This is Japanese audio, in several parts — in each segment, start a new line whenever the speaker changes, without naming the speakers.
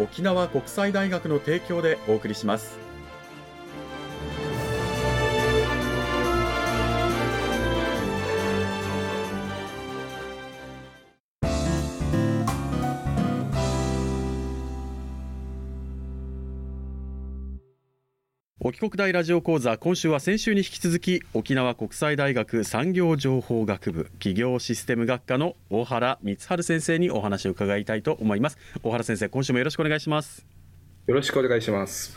沖縄国際大学の提供でお送りします。沖国大ラジオ講座今週は先週に引き続き沖縄国際大学産業情報学部企業システム学科の大原光晴先生にお話を伺いたいと思います。大原先生今週もよろしくお願いします。
よろしくお願いします。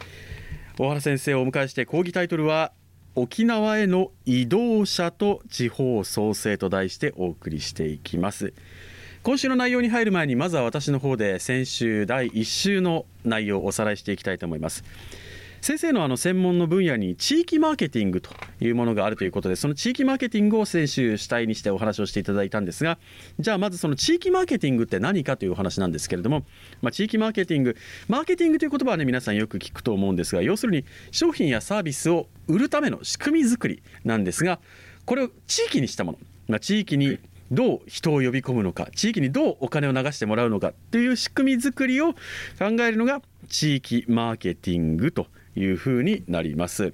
大原先生をお迎えして講義タイトルは沖縄への移動者と地方創生と題してお送りしていきます。今週の内容に入る前にまずは私の方で先週第1週の内容をおさらいしていきたいと思います先生のあの専門の分野に地域マーケティングというものがあるということでその地域マーケティングを先週主体にしてお話をしていただいたんですがじゃあまずその地域マーケティングって何かというお話なんですけれども、まあ、地域マーケティングマーケティングという言葉はね皆さんよく聞くと思うんですが要するに商品やサービスを売るための仕組み作りなんですがこれを地域にしたもの、まあ、地域にどう人を呼び込むのか地域にどうお金を流してもらうのかという仕組み作りを考えるのが地域マーケティングというふうになります。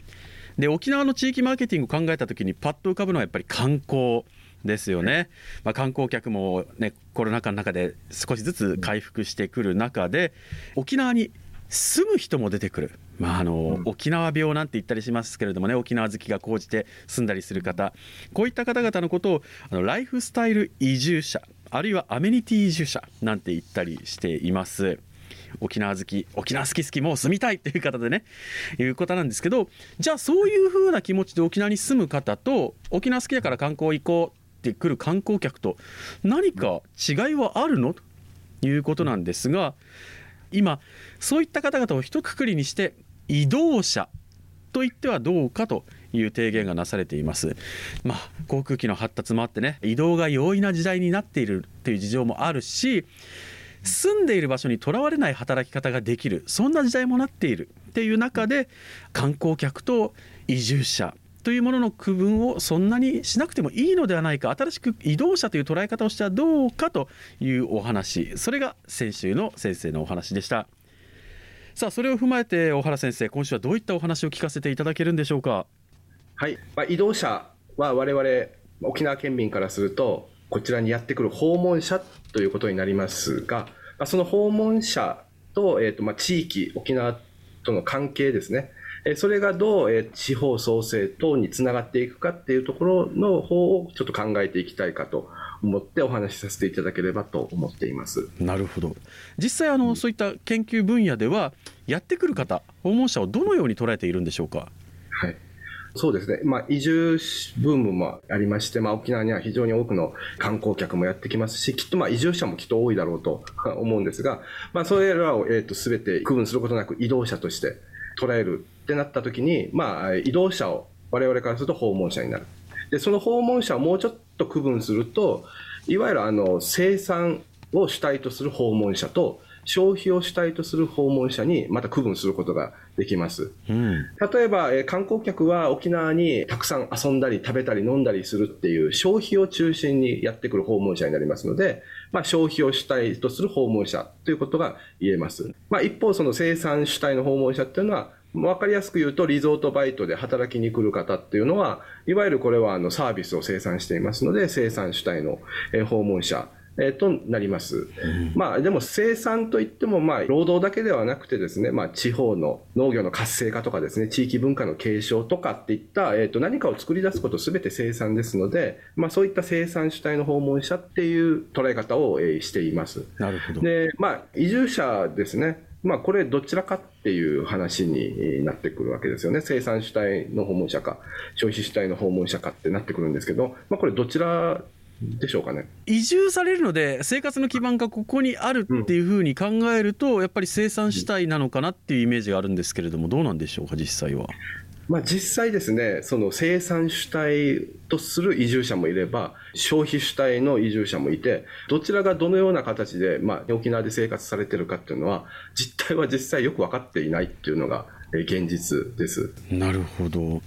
で沖縄の地域マーケティングを考えた時にパッと浮かぶのはやっぱり観光ですよね、まあ、観光客も、ね、コロナ禍の中で少しずつ回復してくる中で沖縄に住む人も出てくる、まああの沖縄病なんて言ったりしますけれどもね沖縄好きが高じて住んだりする方。こういった方々のことをあのライフスタイル移住者あるいはアメニティ移住者なんて言ったりしています。沖縄好き沖縄好き好きもう住みたいっていう方でねいうことなんですけどじゃあそういう風な気持ちで沖縄に住む方と沖縄好きだから観光行こうって来る観光客と何か違いはあるの？ということなんですが今そういった方々を一括りにして移動者と言ってはどうかという提言がなされています。まあ、航空機の発達もあってね移動が容易な時代になっているという事情もあるし住んでいる場所にとらわれない働き方ができる。そんな時代もなっている。っていう中で観光客と移住者というものの区分をそんなにしなくてもいいのではないか。新しく移動者という捉え方をしてはどうかというお話。それが先週の先生のお話でした。さあそれを踏まえて小原先生今週はどういったお話を聞かせていただけるんでしょうか？
はい、まあ、移動者は我々沖縄県民からするとこちらにやってくる訪問者ということになりますが、その訪問者と,、えーとまあ、地域、沖縄との関係ですね、えそれがどう、え地方創生等につながっていくかっていうところの方をちょっと考えていきたいかと思ってお話しさせていただければと思っています。
なるほど。実際あの、そういった研究分野ではやってくる方訪問者をどのように捉えているんでしょうか？
そうですね、まあ、移住ブームもありまして、まあ、沖縄には非常に多くの観光客もやってきますし、きっとまあ移住者もきっと多いだろうと 思うんですが、まあ、それらを、えー、と全て区分することなく移動者として捉えるってなったときに、まあ、移動者を我々からすると訪問者になる。で、その訪問者をもうちょっと区分すると、いわゆるあの生産を主体とする訪問者と、消費を主体とする訪問者にまた区分することができます。うん、例えば、え観光客は沖縄にたくさん遊んだり食べたり飲んだりするっていう消費を中心にやってくる訪問者になりますので、まあ、消費を主体とする訪問者ということが言えます。まあ、一方、その生産主体の訪問者っていうのは、分かりやすく言うと、リゾートバイトで働きに来る方っていうのは、いわゆるこれはあのサービスを生産していますので、生産主体の訪問者えー、となります、まあ、でも生産といっても、まあ、労働だけではなくてですね、まあ、地方の農業の活性化とかですね地域文化の継承とかっていった、えー、と何かを作り出すことすべて生産ですので、まあ、そういった生産主体の訪問者っていう捉え方を、えー、しています。
なるほど。
で、まあ、移住者ですね。まあ、これ、どちらかっていう話になってくるわけですよね、生産主体の訪問者か、消費主体の訪問者かってなってくるんですけど、まあ、これ、どちらでしょうかね
移住されるので生活の基盤がここにあるっていうふうに考えると、うん、やっぱり生産主体なのかなっていうイメージがあるんですけれどもどうなんでしょうか実際は。
まあ、実際ですねその生産主体とする移住者もいれば消費主体の移住者もいてどちらがどのような形で、まあ、沖縄で生活されてるかっていうのは実態は実際よく分かっていないっていうのが現実です。
なるほど。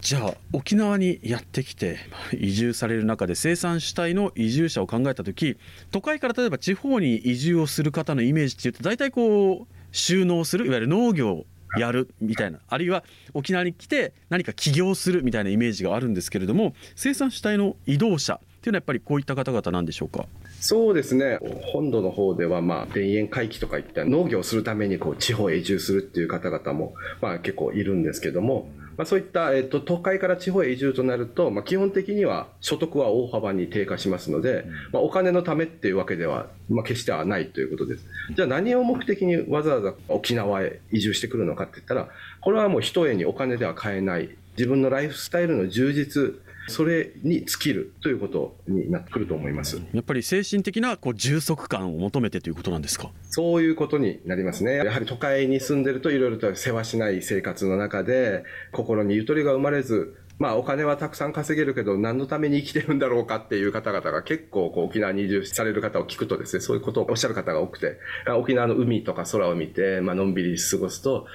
じゃあ沖縄にやってきて 移住される中で生産主体の移住者を考えた時都会から例えば地方に移住をする方のイメージっていうと大体こう収納するいわゆる農業やるみたいなあるいは沖縄に来て何か起業するみたいなイメージがあるんですけれども生産主体の移動者っていうのはやっぱりこういった方々なんでしょうか？
そうですね本土の方ではまあ田園回帰とかいった農業をするためにこう地方へ移住するっていう方々もまあ結構いるんですけども、まあ、そういった、えっと、都会から地方へ移住となると、まあ、基本的には所得は大幅に低下しますので、まあ、お金のためっていうわけでは、まあ、決してはないということです。じゃあ何を目的にわざわざ沖縄へ移住してくるのかって言ったら、これはもう一重にお金では買えない、自分のライフスタイルの充実、それに尽きるということになってくると思います
やっぱり精神的なこう充足感を求めてということなんですか？
そういうことになりますね。やはり都会に住んでるといろいろと世話しない生活の中で心にゆとりが生まれずまあお金はたくさん稼げるけど何のために生きてるんだろうかっていう方々が結構こう沖縄に移住される方を聞くとですね、そういうことをおっしゃる方が多くて、沖縄の海とか空を見て、まあのんびり過ごすと、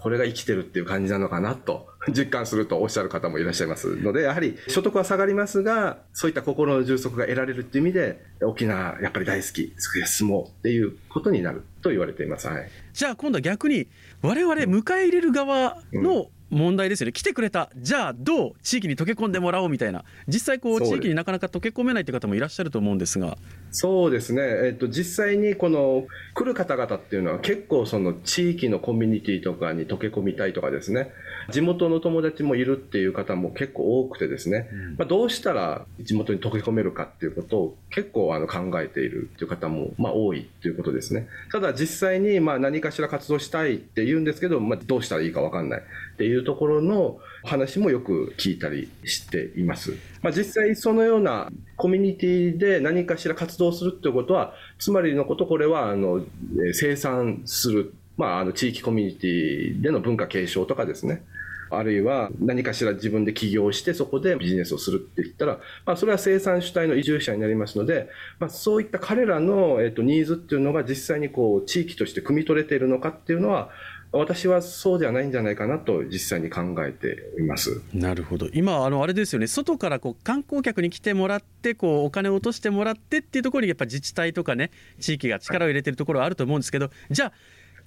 これが生きてるっていう感じなのかなと実感するとおっしゃる方もいらっしゃいますので、やはり所得は下がりますが、そういった心の充足が得られるっていう意味で、沖縄やっぱり大好き、住もうっていうことになると言われています。はい、
じゃあ今度は逆に我々迎え入れる側の、うん問題ですよね。来てくれた。じゃあどう？地域に溶け込んでもらおうみたいな。実際こう地域になかなか溶け込めないって方もいらっしゃると思うんですが
そうですね、えっと、実際にこの来る方々っていうのは結構その地域のコミュニティとかに溶け込みたいとかですね。地元の友達もいるっていう方も結構多くてですね、うん、まあ、どうしたら地元に溶け込めるかっていうことを結構あの考えているっていう方もまあ多いということですね。ただ実際にまあ何かしら活動したいって言うんですけど、まあ、どうしたらいいか分かんないっていうところの話もよく聞いたりしています。まあ、実際そのようなコミュニティで何かしら活動するっていうことは、つまりのことこれはあの生産する、まあ、あの地域コミュニティでの文化継承とかですね。あるいは何かしら自分で起業してそこでビジネスをするって言ったら、まあ、それは生産主体の移住者になりますので、まあ、そういった彼らの、えっと、ニーズっていうのが実際にこう地域として汲み取れているのかっていうのは私はそうではないんじゃないかなと実際に考えています。
なるほど。今あのあれですよね。外からこう観光客に来てもらってこうお金を落としてもらってっていうところにやっぱ自治体とかね地域が力を入れてるところはあると思うんですけどじゃあ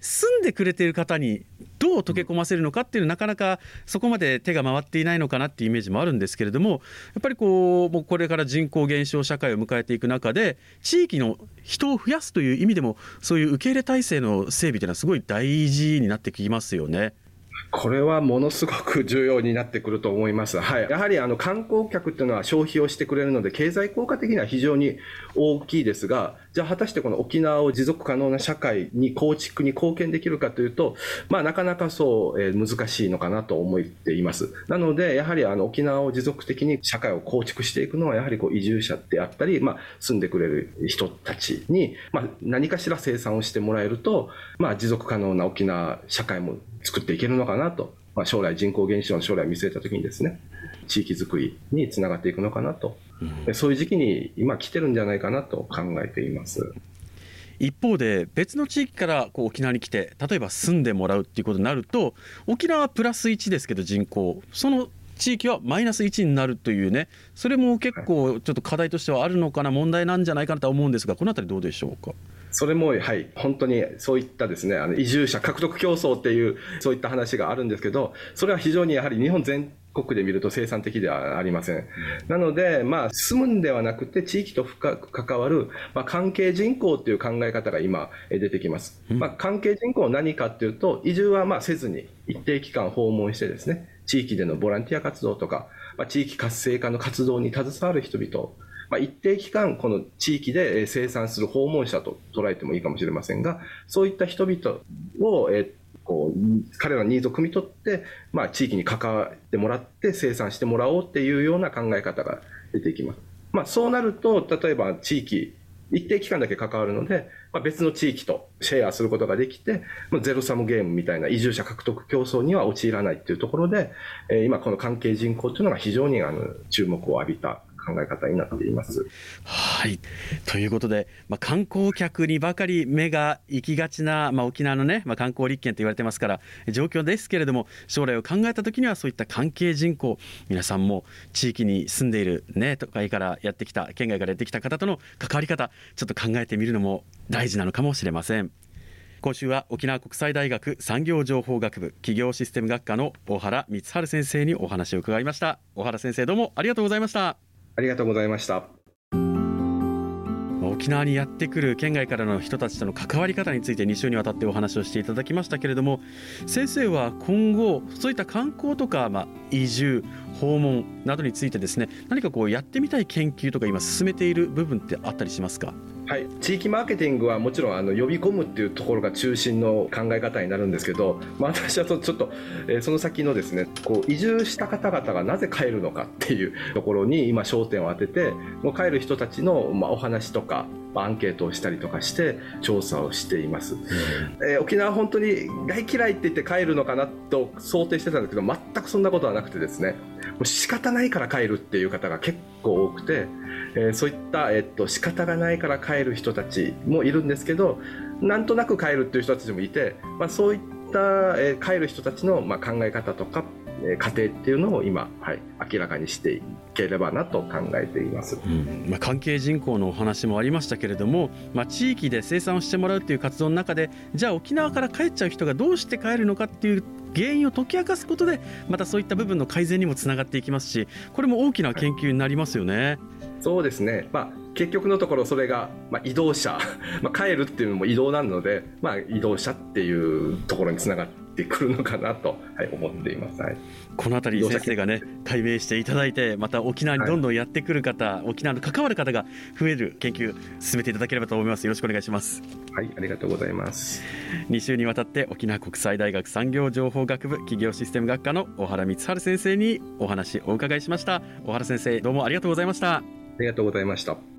住んでくれている方にどう溶け込ませるのかっていうのはなかなかそこまで手が回っていないのかなっていうイメージもあるんですけれどもやっぱりこうもうこれから人口減少社会を迎えていく中で地域の人を増やすという意味でもそういう受け入れ体制の整備というのはすごい大事になってきますよね。
これはものすごく重要になってくると思います。はい。やはりあの観光客っていうのは消費をしてくれるので、経済効果的には非常に大きいですが、じゃあ果たしてこの沖縄を持続可能な社会に構築に貢献できるかというと、まあなかなかそう、えー、難しいのかなと思っています。なので、やはりあの沖縄を持続的に社会を構築していくのは、やはりこう移住者であったり、まあ住んでくれる人たちに、まあ何かしら生産をしてもらえると、まあ持続可能な沖縄社会も作っていけるのかなと、まあ、将来人口減少の将来を見据えたときにですね、地域づくりにつながっていくのかなと、うん、そういう時期に今来てるんじゃないかなと考えています。
一方で別の地域からこう沖縄に来て例えば住んでもらうっていうことになると沖縄はプラス1ですけど人口その地域はマイナス1になるというねそれも結構ちょっと課題としてはあるのかな問題なんじゃないかなと思うんですがこの辺りどうでしょうか？
それも、はい、本当にそういったですね、あの移住者獲得競争っていう、そういった話があるんですけど、それは非常にやはり日本全国で見ると生産的ではありません。なので、まあ、住むんではなくて、地域と深く関わる、まあ、関係人口っていう考え方が今、出てきます。まあ、関係人口は何かっていうと、移住はまあせずに、一定期間訪問してですね、地域でのボランティア活動とか、まあ、地域活性化の活動に携わる人々、まあ、一定期間、この地域で生産する訪問者と捉えてもいいかもしれませんが、そういった人々を、えこう彼らのニーズを汲み取って、まあ、地域に関わってもらって生産してもらおうっていうような考え方が出てきます。まあ、そうなると例えば地域一定期間だけ関わるので、まあ、別の地域とシェアすることができて、まあゼロサムゲームみたいな移住者獲得競争には陥らないっていうところで、えー、今この関係人口っていうのが非常にあの注目を浴びた考え方になっています。
はいということで、まあ、観光客にばかり目が行きがちな、まあ、沖縄のね、まあ、観光立県と言われてますから状況ですけれども将来を考えた時にはそういった関係人口皆さんも地域に住んでいる、ね、都会からやってきた県外からやってきた方との関わり方ちょっと考えてみるのも大事なのかもしれません。今週は沖縄国際大学産業情報学部企業システム学科の小原光晴先生にお話を伺いました小原先生どうもありがとうございました
ありがとうございました。
沖縄にやってくる県外からの人たちとの関わり方について2週にわたってお話をしていただきましたけれども先生は今後そういった観光とか、まあ、移住訪問などについてですね何かこうやってみたい研究とか今進めている部分ってあったりしますか？
はい、地域マーケティングはもちろんあの呼び込むっていうところが中心の考え方になるんですけど、まあ、私はちょっと、えー、その先のですねこう移住した方々がなぜ帰るのかっていうところに今焦点を当ててもう帰る人たちの、まあ、お話とかアンケートをしたりとかして調査をしています、うん、えー、沖縄本当に大嫌いって言って帰るのかなと想定してたんですけど全くそんなことはなくてですね。もう仕方ないから帰るっていう方が結構多くてえー、そういった、えっと、仕方がないから帰る人たちもいるんですけどなんとなく帰るっていう人たちもいて、まあ、そういった、えー、帰る人たちの、まあ、考え方とか過程っていうのを今、はい、明らかにしていければなと考えています、
うん。まあ、関係人口のお話もありましたけれども、まあ、地域で生産をしてもらうという活動の中でじゃあ沖縄から帰っちゃう人がどうして帰るのかっていう原因を解き明かすことでまたそういった部分の改善にもつながっていきますしこれも大きな研究になりますよね。はい
そうですね、まあ、結局のところそれが、まあ、移動車、まあ、帰るっていうのも移動なので、まあ、移動車っていうところにつながってくるのかなと、はい、思っています、はい、
この辺り先生がね解明していただいてまた沖縄にどんどんやってくる方、はい、沖縄の関わる方が増える研究進めていただければと思います。よろしくお願いします。
はいありがとうございます。
2週にわたって沖縄国際大学産業情報学部企業システム学科の小原光晴先生にお話お伺いしました。小原先生どうもありがとうございました。
ありがとうございました。